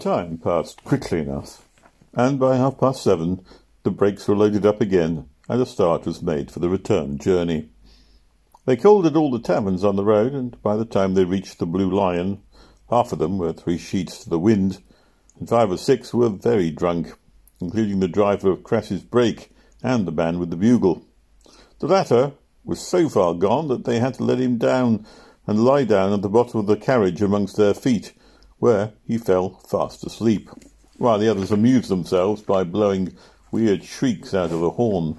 time passed quickly enough, and by half past seven the brakes were loaded up again, and a start was made for the return journey. They called at all the taverns on the road, and by the time they reached the Blue Lion, half of them were three sheets to the wind, and five or six were very drunk, including the driver of Crass's brake and the man with the bugle. The latter was so far gone that they had to let him down and lie down at the bottom of the carriage amongst their feet, where he fell fast asleep, while the others amused themselves by blowing weird shrieks out of a horn.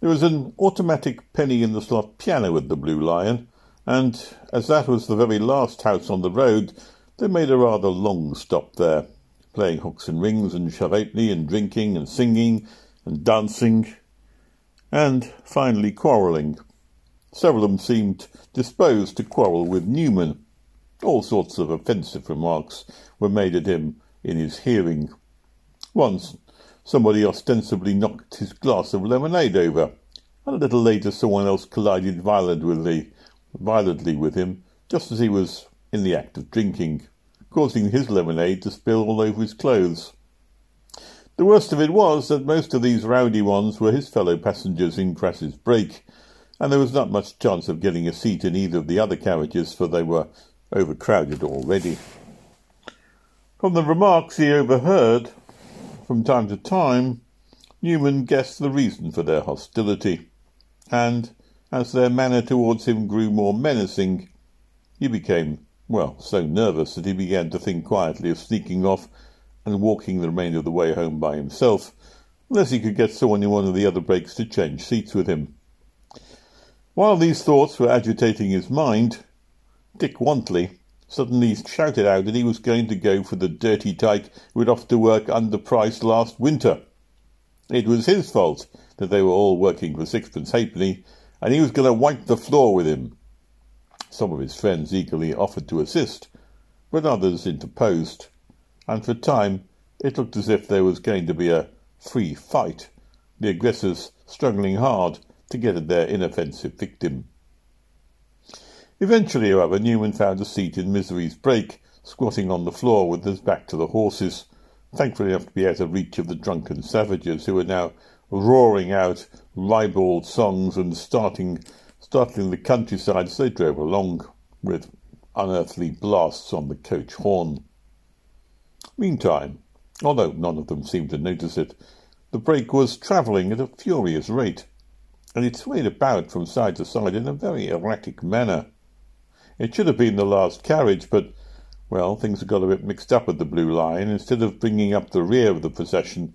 There was an automatic penny in the slot piano at the Blue Lion, and as that was the very last house on the road, they made a rather long stop there, playing hooks and rings and charretely and drinking and singing and dancing and finally quarrelling. Several of them seemed disposed to quarrel with Newman. All sorts of offensive remarks were made at him in his hearing. Once somebody ostensibly knocked his glass of lemonade over, and a little later someone else collided violently, violently with him just as he was in the act of drinking, causing his lemonade to spill all over his clothes. The worst of it was that most of these rowdy ones were his fellow passengers in Crass's brake, and there was not much chance of getting a seat in either of the other carriages, for they were overcrowded already. From the remarks he overheard from time to time, Newman guessed the reason for their hostility, and as their manner towards him grew more menacing, he became, well, so nervous that he began to think quietly of sneaking off and walking the remainder of the way home by himself, unless he could get someone in one of the other brakes to change seats with him. While these thoughts were agitating his mind, Dick Wantley suddenly shouted out that he was going to go for the dirty tyke who had offered to work underpriced last winter. It was his fault that they were all working for sixpence halfpenny, and he was going to wipe the floor with him. Some of his friends eagerly offered to assist, but others interposed and for a time it looked as if there was going to be a free fight, the aggressors struggling hard to get at their inoffensive victim. Eventually, however, Newman found a seat in Misery's brake, squatting on the floor with his back to the horses, thankful enough to be out of reach of the drunken savages who were now roaring out ribald songs and starting, startling the countryside as they drove along, with unearthly blasts on the coach horn. Meantime, although none of them seemed to notice it, the brake was travelling at a furious rate, and it swayed about from side to side in a very erratic manner. It should have been the last carriage, but, well, things had got a bit mixed up with the Blue Lion. Instead of bringing up the rear of the procession,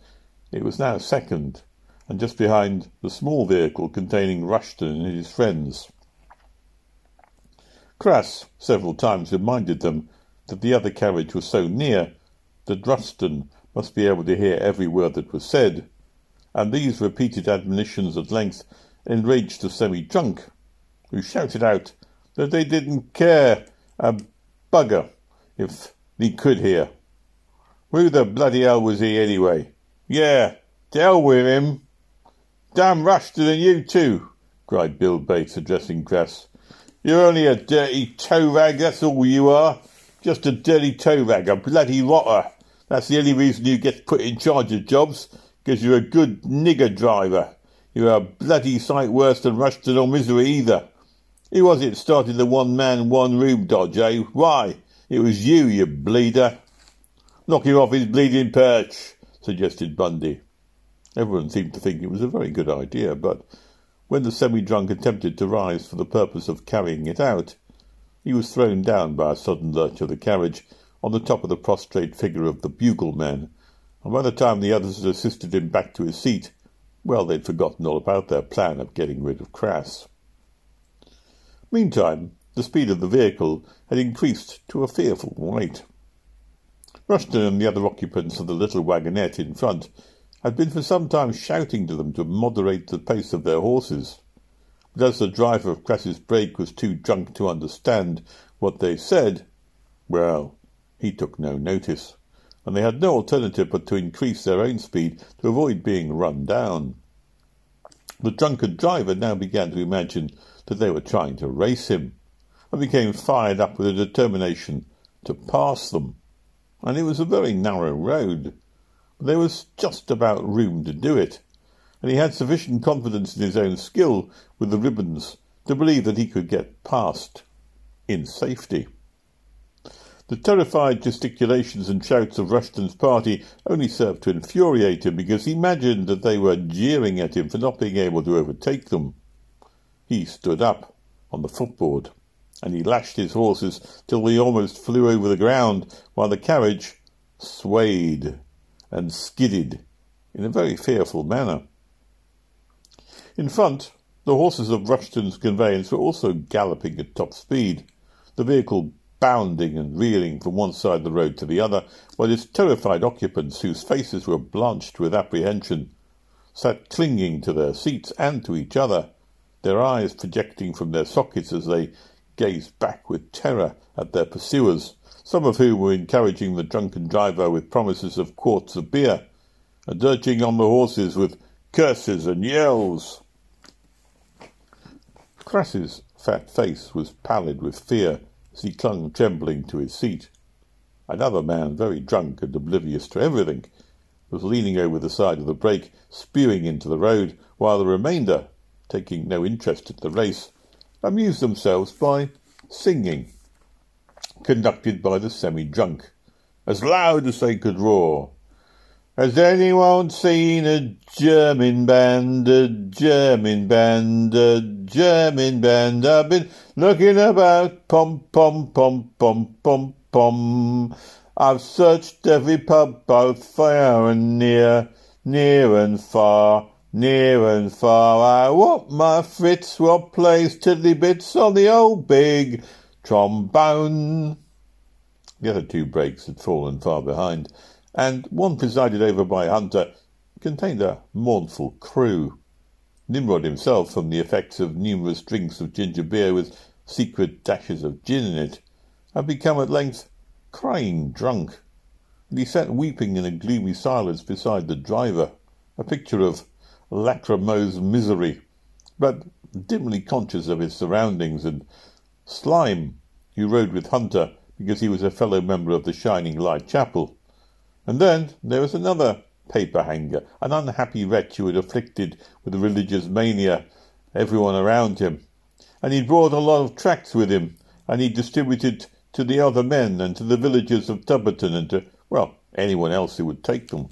it was now second, and just behind the small vehicle containing Rushton and his friends. Crass several times reminded them that the other carriage was so near that Rushton must be able to hear every word that was said, and these repeated admonitions at length enraged the semi-drunk, who shouted out that they didn't care a bugger if he could hear. Who the bloody hell was he anyway? Yeah, hell with him. Damn Rushton and you too, cried Bill Bates, addressing Crass. You're only a dirty toe rag, that's all you are. Just a dirty toe rag, a bloody rotter. That's the only reason you get put in charge of jobs, because you're a good nigger driver. You're a bloody sight worse than Rushton or Misery either. It started the one man, one room dodge, eh? Why? It was you, you bleeder. Knock him off his bleeding perch, suggested Bundy. Everyone seemed to think it was a very good idea, but when the semi-drunk attempted to rise for the purpose of carrying it out, he was thrown down by a sudden lurch of the carriage on the top of the prostrate figure of the bugle man, and by the time the others had assisted him back to his seat, well, they'd forgotten all about their plan of getting rid of Crass. Meantime, the speed of the vehicle had increased to a fearful rate. Rushton and the other occupants of the little wagonette in front had been for some time shouting to them to moderate the pace of their horses. But as the driver of Crass's brake was too drunk to understand what they said, well, he took no notice, and they had no alternative but to increase their own speed to avoid being run down. The drunken driver now began to imagine that they were trying to race him, and became fired up with a determination to pass them. and it was a very narrow road, but there was just about room to do it, and he had sufficient confidence in his own skill with the ribbons to believe that he could get past in safety. The terrified gesticulations and shouts of Rushton's party only served to infuriate him because he imagined that they were jeering at him for not being able to overtake them. He stood up on the footboard and he lashed his horses till they almost flew over the ground while the carriage swayed and skidded in a very fearful manner. In front, the horses of Rushton's conveyance were also galloping at top speed, the vehicle bounding and reeling from one side of the road to the other, while its terrified occupants, whose faces were blanched with apprehension, sat clinging to their seats and to each other, their eyes projecting from their sockets as they gazed back with terror at their pursuers, some of whom were encouraging the drunken driver with promises of quarts of beer, and urging on the horses with curses and yells. Crass's fat face was pallid with fear as he clung trembling to his seat. Another man, very drunk and oblivious to everything, was leaning over the side of the brake, spewing into the road, while the remainder, taking no interest in the race, amused themselves by singing, conducted by the semi-drunk, as loud as they could roar. Has anyone seen a German band, a German band, a German band? I've been looking about, pom pom pom pom pom pom. I've searched every pub, both far and near, near and far, near and far. I want my Fritz what plays tiddly bits on the old big trombone. The other two brakes had fallen far behind and one presided over by Hunter contained a mournful crew. Nimrod himself, from the effects of numerous drinks of ginger beer with secret dashes of gin in it, had become at length crying drunk, and he sat weeping in a gloomy silence beside the driver, a picture of lachrymose misery, but dimly conscious of his surroundings, and Slime, who rode with Hunter because he was a fellow member of the Shining Light Chapel, and then there was another paper hanger, an unhappy wretch who had afflicted with a religious mania everyone around him. And he'd brought a lot of tracts with him, and he distributed to the other men and to the villagers of Tubberton and to, well, anyone else who would take them.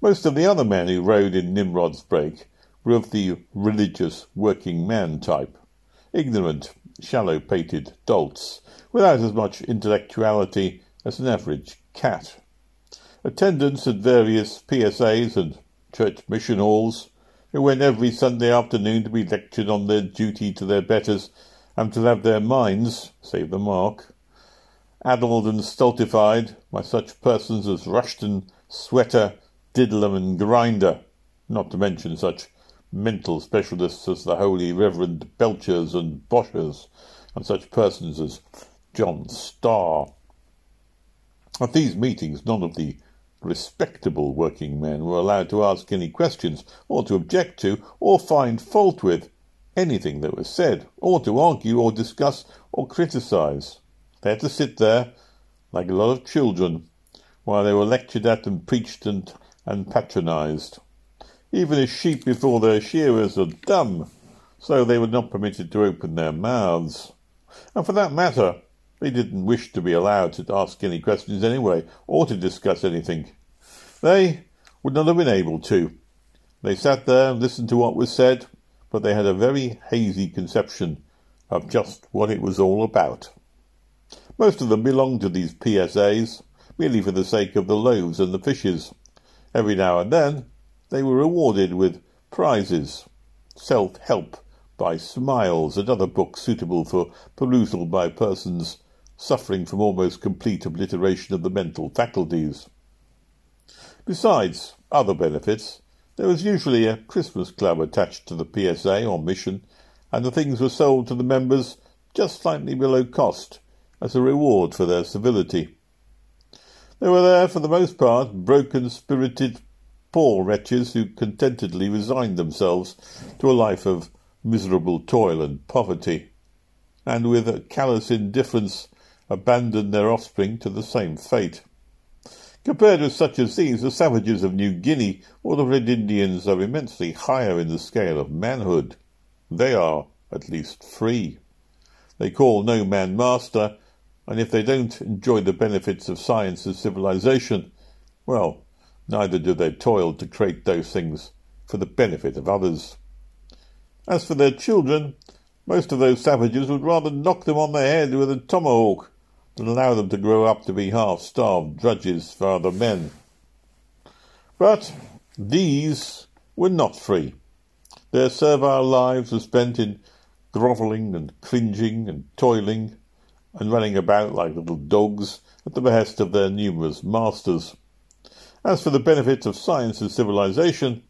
Most of the other men who rode in Nimrod's brake were of the religious working man type, ignorant, shallow-pated dolts, without as much intellectuality as an average cat. Attendants at various PSAs and church mission halls, who went every Sunday afternoon to be lectured on their duty to their betters and to have their minds, save the mark, addled and stultified by such persons as Rushton, Sweater, Didlum, and Grinder, not to mention such mental specialists as the Holy Reverend Belchers and Boshers, and such persons as John Starr. At these meetings, none of the respectable working men were allowed to ask any questions, or to object to, or find fault with anything that was said, or to argue, or discuss, or criticize. They had to sit there, like a lot of children, while they were lectured at and preached and, and patronized. Even as sheep before their shearers are dumb, so they were not permitted to open their mouths. And for that matter, they didn't wish to be allowed to ask any questions anyway, or to discuss anything. They would not have been able to. They sat there and listened to what was said, but they had a very hazy conception of just what it was all about. Most of them belonged to these PSAs, merely for the sake of the loaves and the fishes. Every now and then they were rewarded with prizes, self-help by Smiles and other books suitable for perusal by persons suffering from almost complete obliteration of the mental faculties. Besides other benefits, there was usually a Christmas club attached to the PSA or mission, and the things were sold to the members just slightly below cost as a reward for their civility. They were there, for the most part, broken-spirited, poor wretches who contentedly resigned themselves to a life of miserable toil and poverty, and with a callous indifference abandon their offspring to the same fate. Compared with such as these, the savages of New Guinea or the Red Indians are immensely higher in the scale of manhood. They are, at least, free. They call no man master, and if they don't enjoy the benefits of science and civilization, well, neither do they toil to create those things for the benefit of others. As for their children, most of those savages would rather knock them on the head with a tomahawk than allow them to grow up to be half-starved drudges for other men. But these were not free. Their servile lives were spent in grovelling and cringing and toiling and running about like little dogs at the behest of their numerous masters. As for the benefits of science and civilization,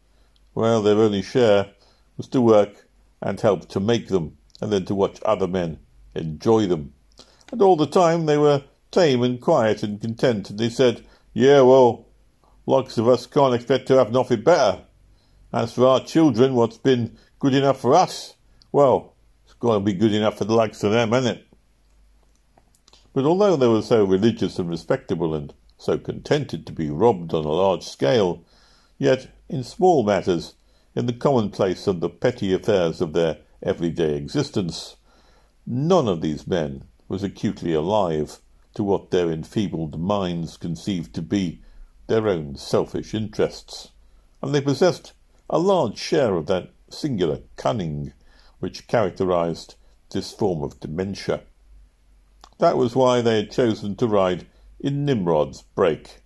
well, their only share was to work and help to make them, and then to watch other men enjoy them. And all the time they were tame and quiet and content, and they said, Yeah, well, likes of us can't expect to have nothing better. As for our children, what's been good enough for us, well, it's got to be good enough for the likes of them, ain't it? But although they were so religious and respectable and so contented to be robbed on a large scale, yet in small matters, in the commonplace and the petty affairs of their everyday existence, none of these men was acutely alive to what their enfeebled minds conceived to be their own selfish interests, and they possessed a large share of that singular cunning which characterized this form of dementia. That was why they had chosen to ride in Nimrod's brake,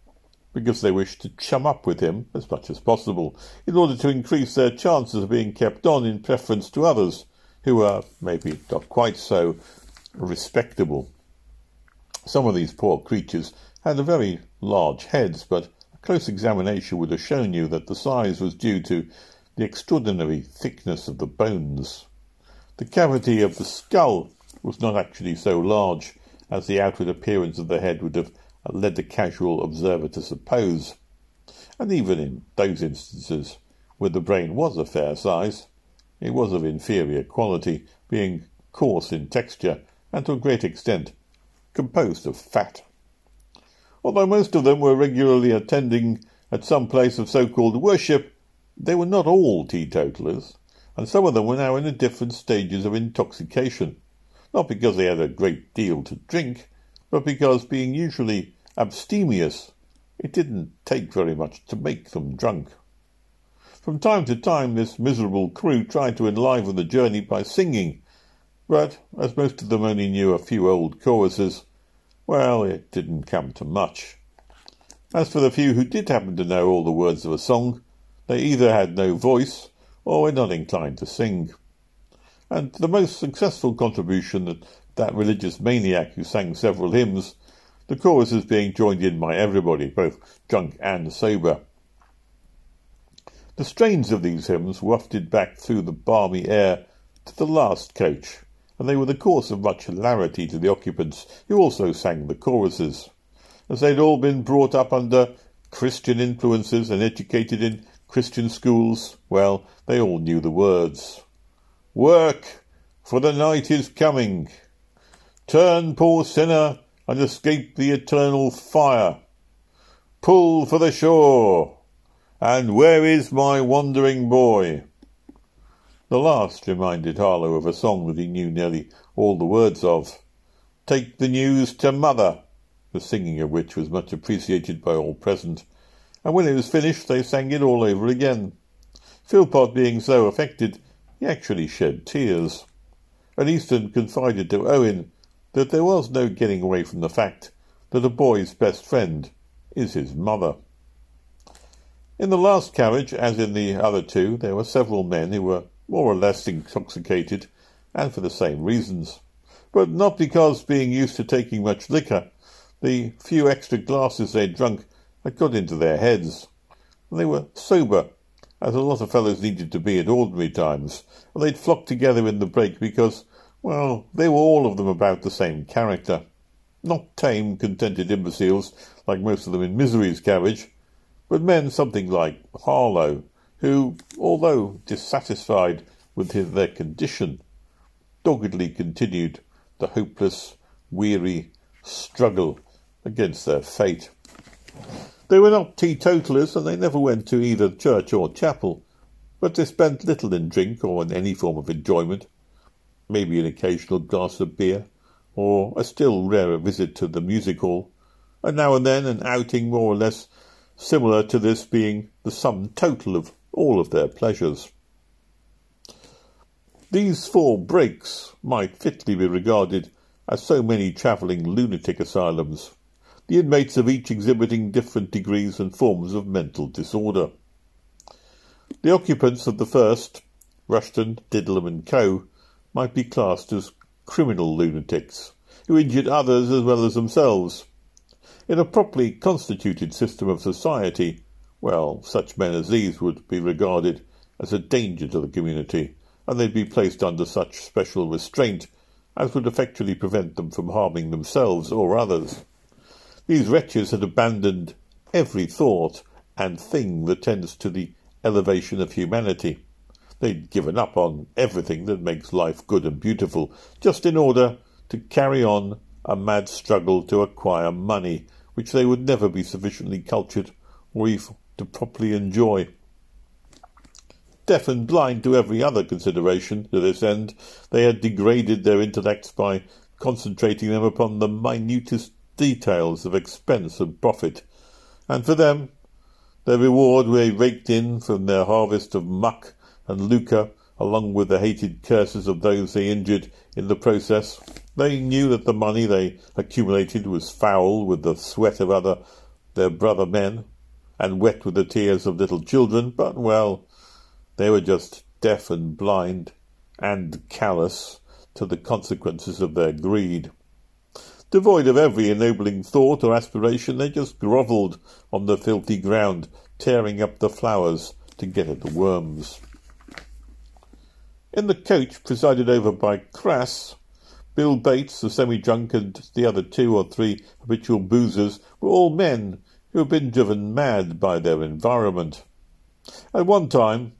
because they wished to chum up with him as much as possible, in order to increase their chances of being kept on in preference to others who were maybe not quite so respectable. Some of these poor creatures had very large heads, but a Close examination would have shown you that the size was due to the extraordinary thickness of the bones. The cavity of the skull was not actually so large as the outward appearance of the head would have led the casual observer to suppose, and even in those instances where the brain was a fair size, it was of inferior quality, being coarse in texture and to a great extent composed of fat. Although most of them were regularly attending at some place of so-called worship, they were not all teetotalers, and some of them were now in different stages of intoxication, not because they had a great deal to drink, but because, being usually abstemious, it didn't take very much to make them drunk. From time to time this miserable crew tried to enliven the journey by singing, but as most of them only knew a few old choruses, well, it didn't come to much. As for the few who did happen to know all the words of a song, they either had no voice or were not inclined to sing. And the most successful contribution that that religious maniac who sang several hymns, the choruses being joined in by everybody, both drunk and sober. The strains of these hymns wafted back through the balmy air to the last coach, and they were the cause of much hilarity to the occupants, who also sang the choruses. As they'd all been brought up under Christian influences and educated in Christian schools, well, they all knew the words. Work, for the night is coming. Turn, poor sinner, and escape the eternal fire. Pull for the shore. And where is my wandering boy? The last reminded Harlow of a song that he knew nearly all the words of. Take the news to mother, the singing of which was much appreciated by all present, and when it was finished they sang it all over again. Philpot being so affected, he actually shed tears. And Easton confided to Owen that there was no getting away from the fact that a boy's best friend is his mother. In the last carriage, as in the other two, there were several men who were more or less intoxicated, and for the same reasons. But not because, being used to taking much liquor, the few extra glasses they'd drunk had got into their heads. They were sober, as a lot of fellows needed to be at ordinary times, and they'd flocked together in the brake because, well, they were all of them about the same character. Not tame, contented imbeciles, like most of them in Misery's carriage, but men something like Harlow, who, although dissatisfied with his, their condition, doggedly continued the hopeless, weary, struggle against their fate. They were not teetotalers, and they never went to either church or chapel, but they spent little in drink or in any form of enjoyment, maybe an occasional glass of beer, or a still rarer visit to the music hall, and now and then an outing more or less similar to this being the sum total of all of their pleasures. These four brakes might fitly be regarded as so many travelling lunatic asylums, the inmates of each exhibiting different degrees and forms of mental disorder. The occupants of the first, Rushton, Didlum and Co., might be classed as criminal lunatics, who injured others as well as themselves. In a properly constituted system of society, well, such men as these would be regarded as a danger to the community, and they'd be placed under such special restraint as would effectually prevent them from harming themselves or others. These wretches had abandoned every thought and thing that tends to the elevation of humanity. They'd given up on everything that makes life good and beautiful, just in order to carry on a mad struggle to acquire money, which they would never be sufficiently cultured or even to properly enjoy. Deaf and blind to every other consideration to this end, they had degraded their intellects by concentrating them upon the minutest details of expense and profit, and for them, their reward they raked in from their harvest of muck and lucre, along with the hated curses of those they injured in the process. They knew that the money they accumulated was foul with the sweat of other their brother men, and wet with the tears of little children, but well, they were just deaf and blind and callous to the consequences of their greed. Devoid of every ennobling thought or aspiration, they just grovelled on the filthy ground, tearing up the flowers to get at the worms. In the coach presided over by Crass, Bill Bates, the semi-drunk, and the other two or three habitual boozers were all men who had been driven mad by their environment. At one time,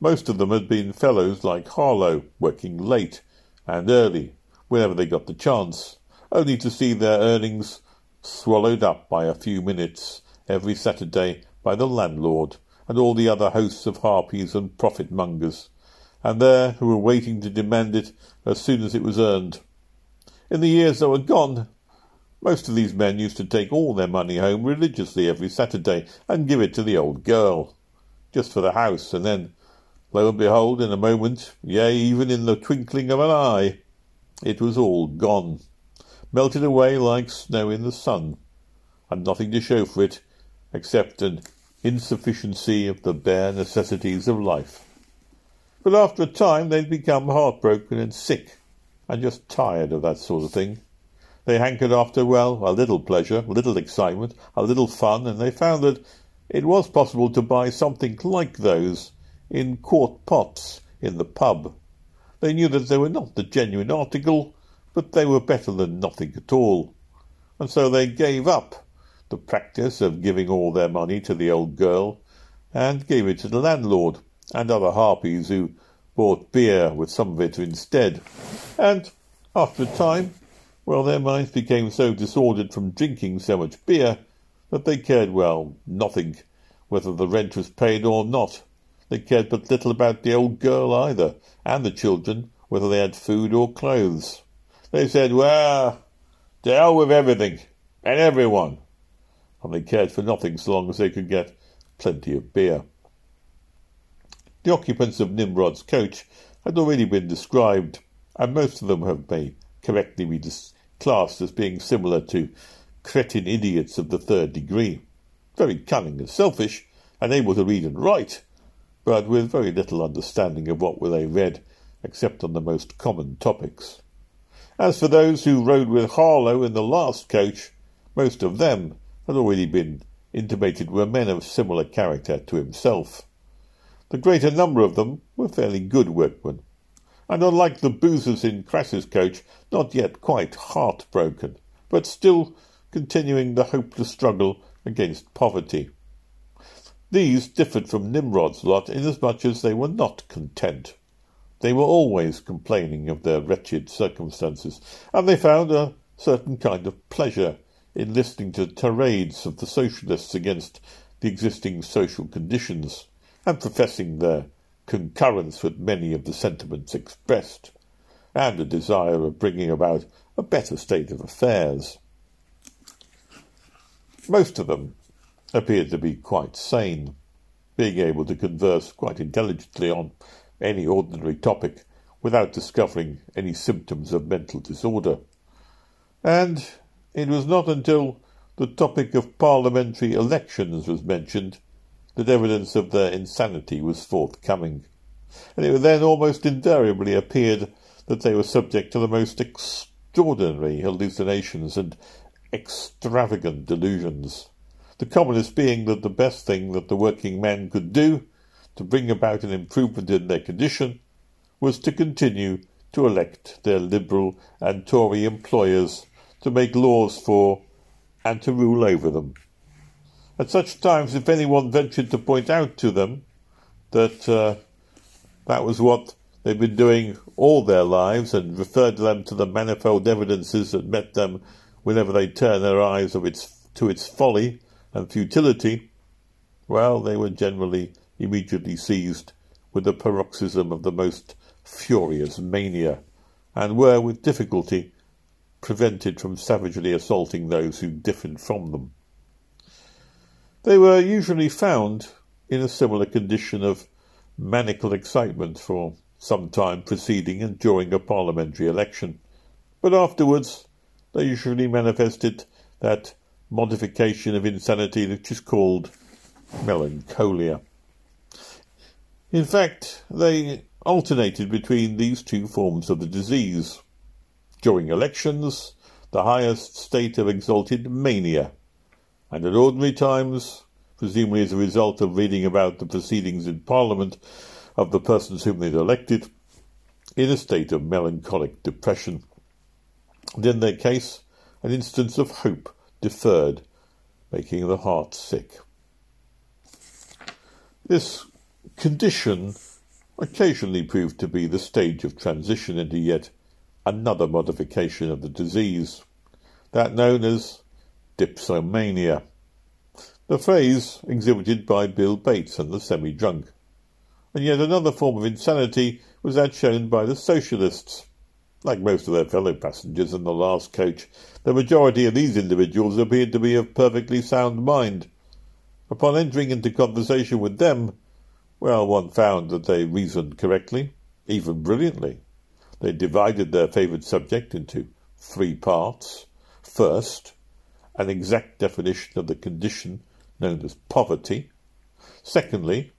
most of them had been fellows like Harlow, working late and early whenever they got the chance, only to see their earnings swallowed up by a few minutes every Saturday by the landlord and all the other hosts of harpies and profit mongers, and there who were waiting to demand it as soon as it was earned. In the years that were gone, most of these men used to take all their money home religiously every Saturday and give it to the old girl, just for the house, and then Lo and behold, in a moment, yea, even in the twinkling of an eye, it was all gone, melted away like snow in the sun, and nothing to show for it except an insufficiency of the bare necessities of life. But after a time they'd become heartbroken and sick, and just tired of that sort of thing. They hankered after, well, a little pleasure, a little excitement, a little fun, and they found that it was possible to buy something like those in quart pots in the pub. They knew that they were not the genuine article, but they were better than nothing at all. And so they gave up the practice of giving all their money to the old girl, and gave it to the landlord and other harpies who bought beer with some of it instead. And after a time, well, their minds became so disordered from drinking so much beer that they cared, well, nothing whether the rent was paid or not. They cared but little about the old girl either, and the children, whether they had food or clothes. They said, well, to hell with everything and everyone. And they cared for nothing so long as they could get plenty of beer. The occupants of Nimrod's coach had already been described, and most of them have may correctly be classed as being similar to cretin idiots of the third degree. Very cunning and selfish, and able to read and write, but with very little understanding of what they read, except on the most common topics. As for those who rode with Harlow in the last coach, most of them had already been intimated were men of similar character to himself. The greater number of them were fairly good workmen, and unlike the boozers in Crass's coach, not yet quite heartbroken, but still continuing the hopeless struggle against poverty. These differed from Nimrod's lot inasmuch as they were not content. They were always complaining of their wretched circumstances, and they found a certain kind of pleasure in listening to tirades of the socialists against the existing social conditions and professing their concurrence with many of the sentiments expressed, and a desire of bringing about a better state of affairs. Most of them appeared to be quite sane, being able to converse quite intelligently on any ordinary topic without discovering any symptoms of mental disorder. And it was not until the topic of parliamentary elections was mentioned that evidence of their insanity was forthcoming, and it then almost invariably appeared that they were subject to the most extraordinary hallucinations and extravagant delusions, the commonest being that the best thing that the working men could do to bring about an improvement in their condition was to continue to elect their Liberal and Tory employers to make laws for and to rule over them. At such times, if anyone ventured to point out to them that uh, that was what they'd been doing all their lives and referred them to the manifold evidences that met them whenever they turned their eyes its, to its folly and futility, well, they were generally immediately seized with a paroxysm of the most furious mania, and were with difficulty prevented from savagely assaulting those who differed from them. They were usually found in a similar condition of maniacal excitement for some time preceding and during a parliamentary election, but afterwards they usually manifested that modification of insanity which is called melancholia. In fact, they alternated between these two forms of the disease. During elections, the highest state of exalted mania, and at ordinary times, presumably as a result of reading about the proceedings in Parliament of the persons whom they had elected, in a state of melancholic depression. And in their case, an instance of hope deferred, making the heart sick. This condition occasionally proved to be the stage of transition into yet another modification of the disease, that known as dipsomania. The phrase exhibited by Bill Bates and the semi-drunk. And yet another form of insanity was that shown by the socialists. Like most of their fellow passengers in the last coach, the majority of these individuals appeared to be of perfectly sound mind. Upon entering into conversation with them, well, one found that they reasoned correctly, even brilliantly. They divided their favourite subject into three parts. First, an exact definition of the condition known as poverty. Secondly,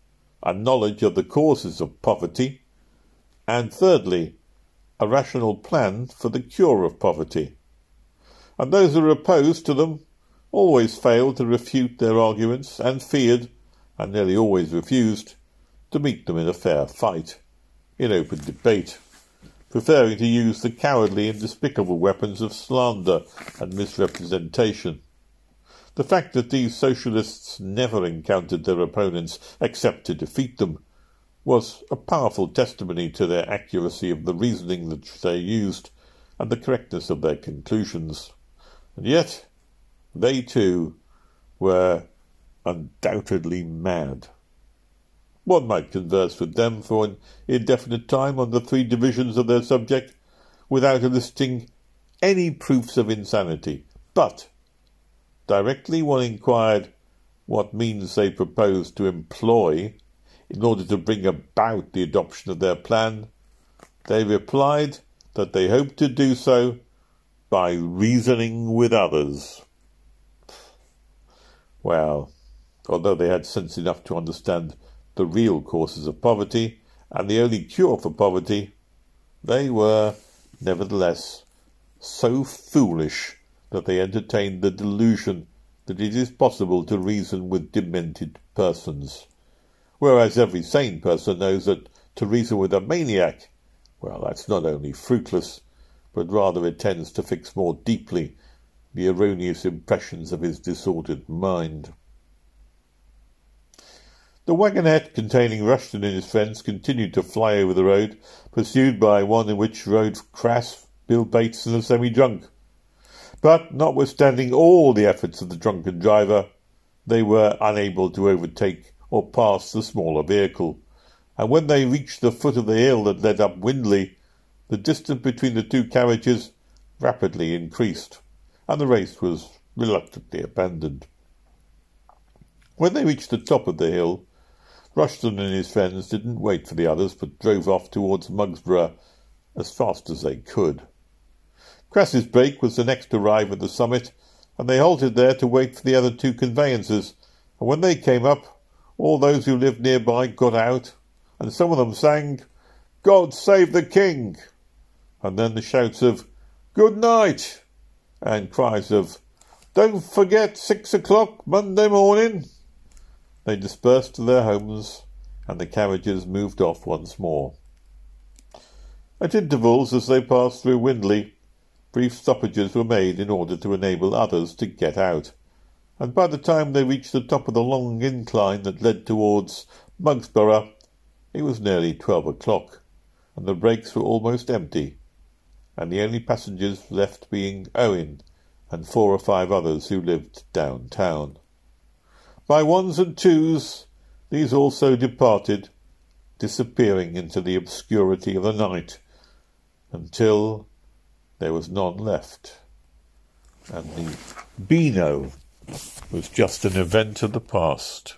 a knowledge of the causes of poverty. And thirdly, a rational plan for the cure of poverty. And those who were opposed to them always failed to refute their arguments and feared, and nearly always refused, to meet them in a fair fight, in open debate preferring to use the cowardly and despicable weapons of slander and misrepresentation. The fact that these socialists never encountered their opponents except to defeat them was a powerful testimony to their accuracy of the reasoning that they used and the correctness of their conclusions. And yet, they too were undoubtedly mad. One might converse with them for an indefinite time on the three divisions of their subject without eliciting any proofs of insanity. But directly one inquired what means they proposed to employ in order to bring about the adoption of their plan, they replied that they hoped to do so by reasoning with others. Well, although they had sense enough to understand the real causes of poverty and the only cure for poverty, they were, nevertheless, so foolish that they entertained the delusion that it is possible to reason with demented persons. Whereas every sane person knows that to reason with a maniac, well, that's not only fruitless, but rather it tends to fix more deeply the erroneous impressions of his disordered mind. The wagonette containing Rushton and his friends continued to fly over the road, pursued by one in which rode Crass, Bill Bates, and the semi-drunk. But notwithstanding all the efforts of the drunken driver, they were unable to overtake or pass the smaller vehicle, and when they reached the foot of the hill that led up Windley, the distance between the two carriages rapidly increased, and the race was reluctantly abandoned. When they reached the top of the hill, Rushton and his friends didn't wait for the others, but drove off towards Mugsborough as fast as they could. Crass's brake was the next to arrive at the summit, and they halted there to wait for the other two conveyances, and when they came up, all those who lived nearby got out, and some of them sang, God save the King! And then the shouts of, Good night! and cries of, Don't forget six o'clock Monday morning! They dispersed to their homes, and the carriages moved off once more. At intervals, as they passed through Windley, brief stoppages were made in order to enable others to get out, and by the time they reached the top of the long incline that led towards Mugsborough, it was nearly twelve o'clock, and the brakes were almost empty, and the only passengers left being Owen and four or five others who lived downtown. By ones and twos, these also departed, disappearing into the obscurity of the night, until there was none left, and the Beano was just an event of the past.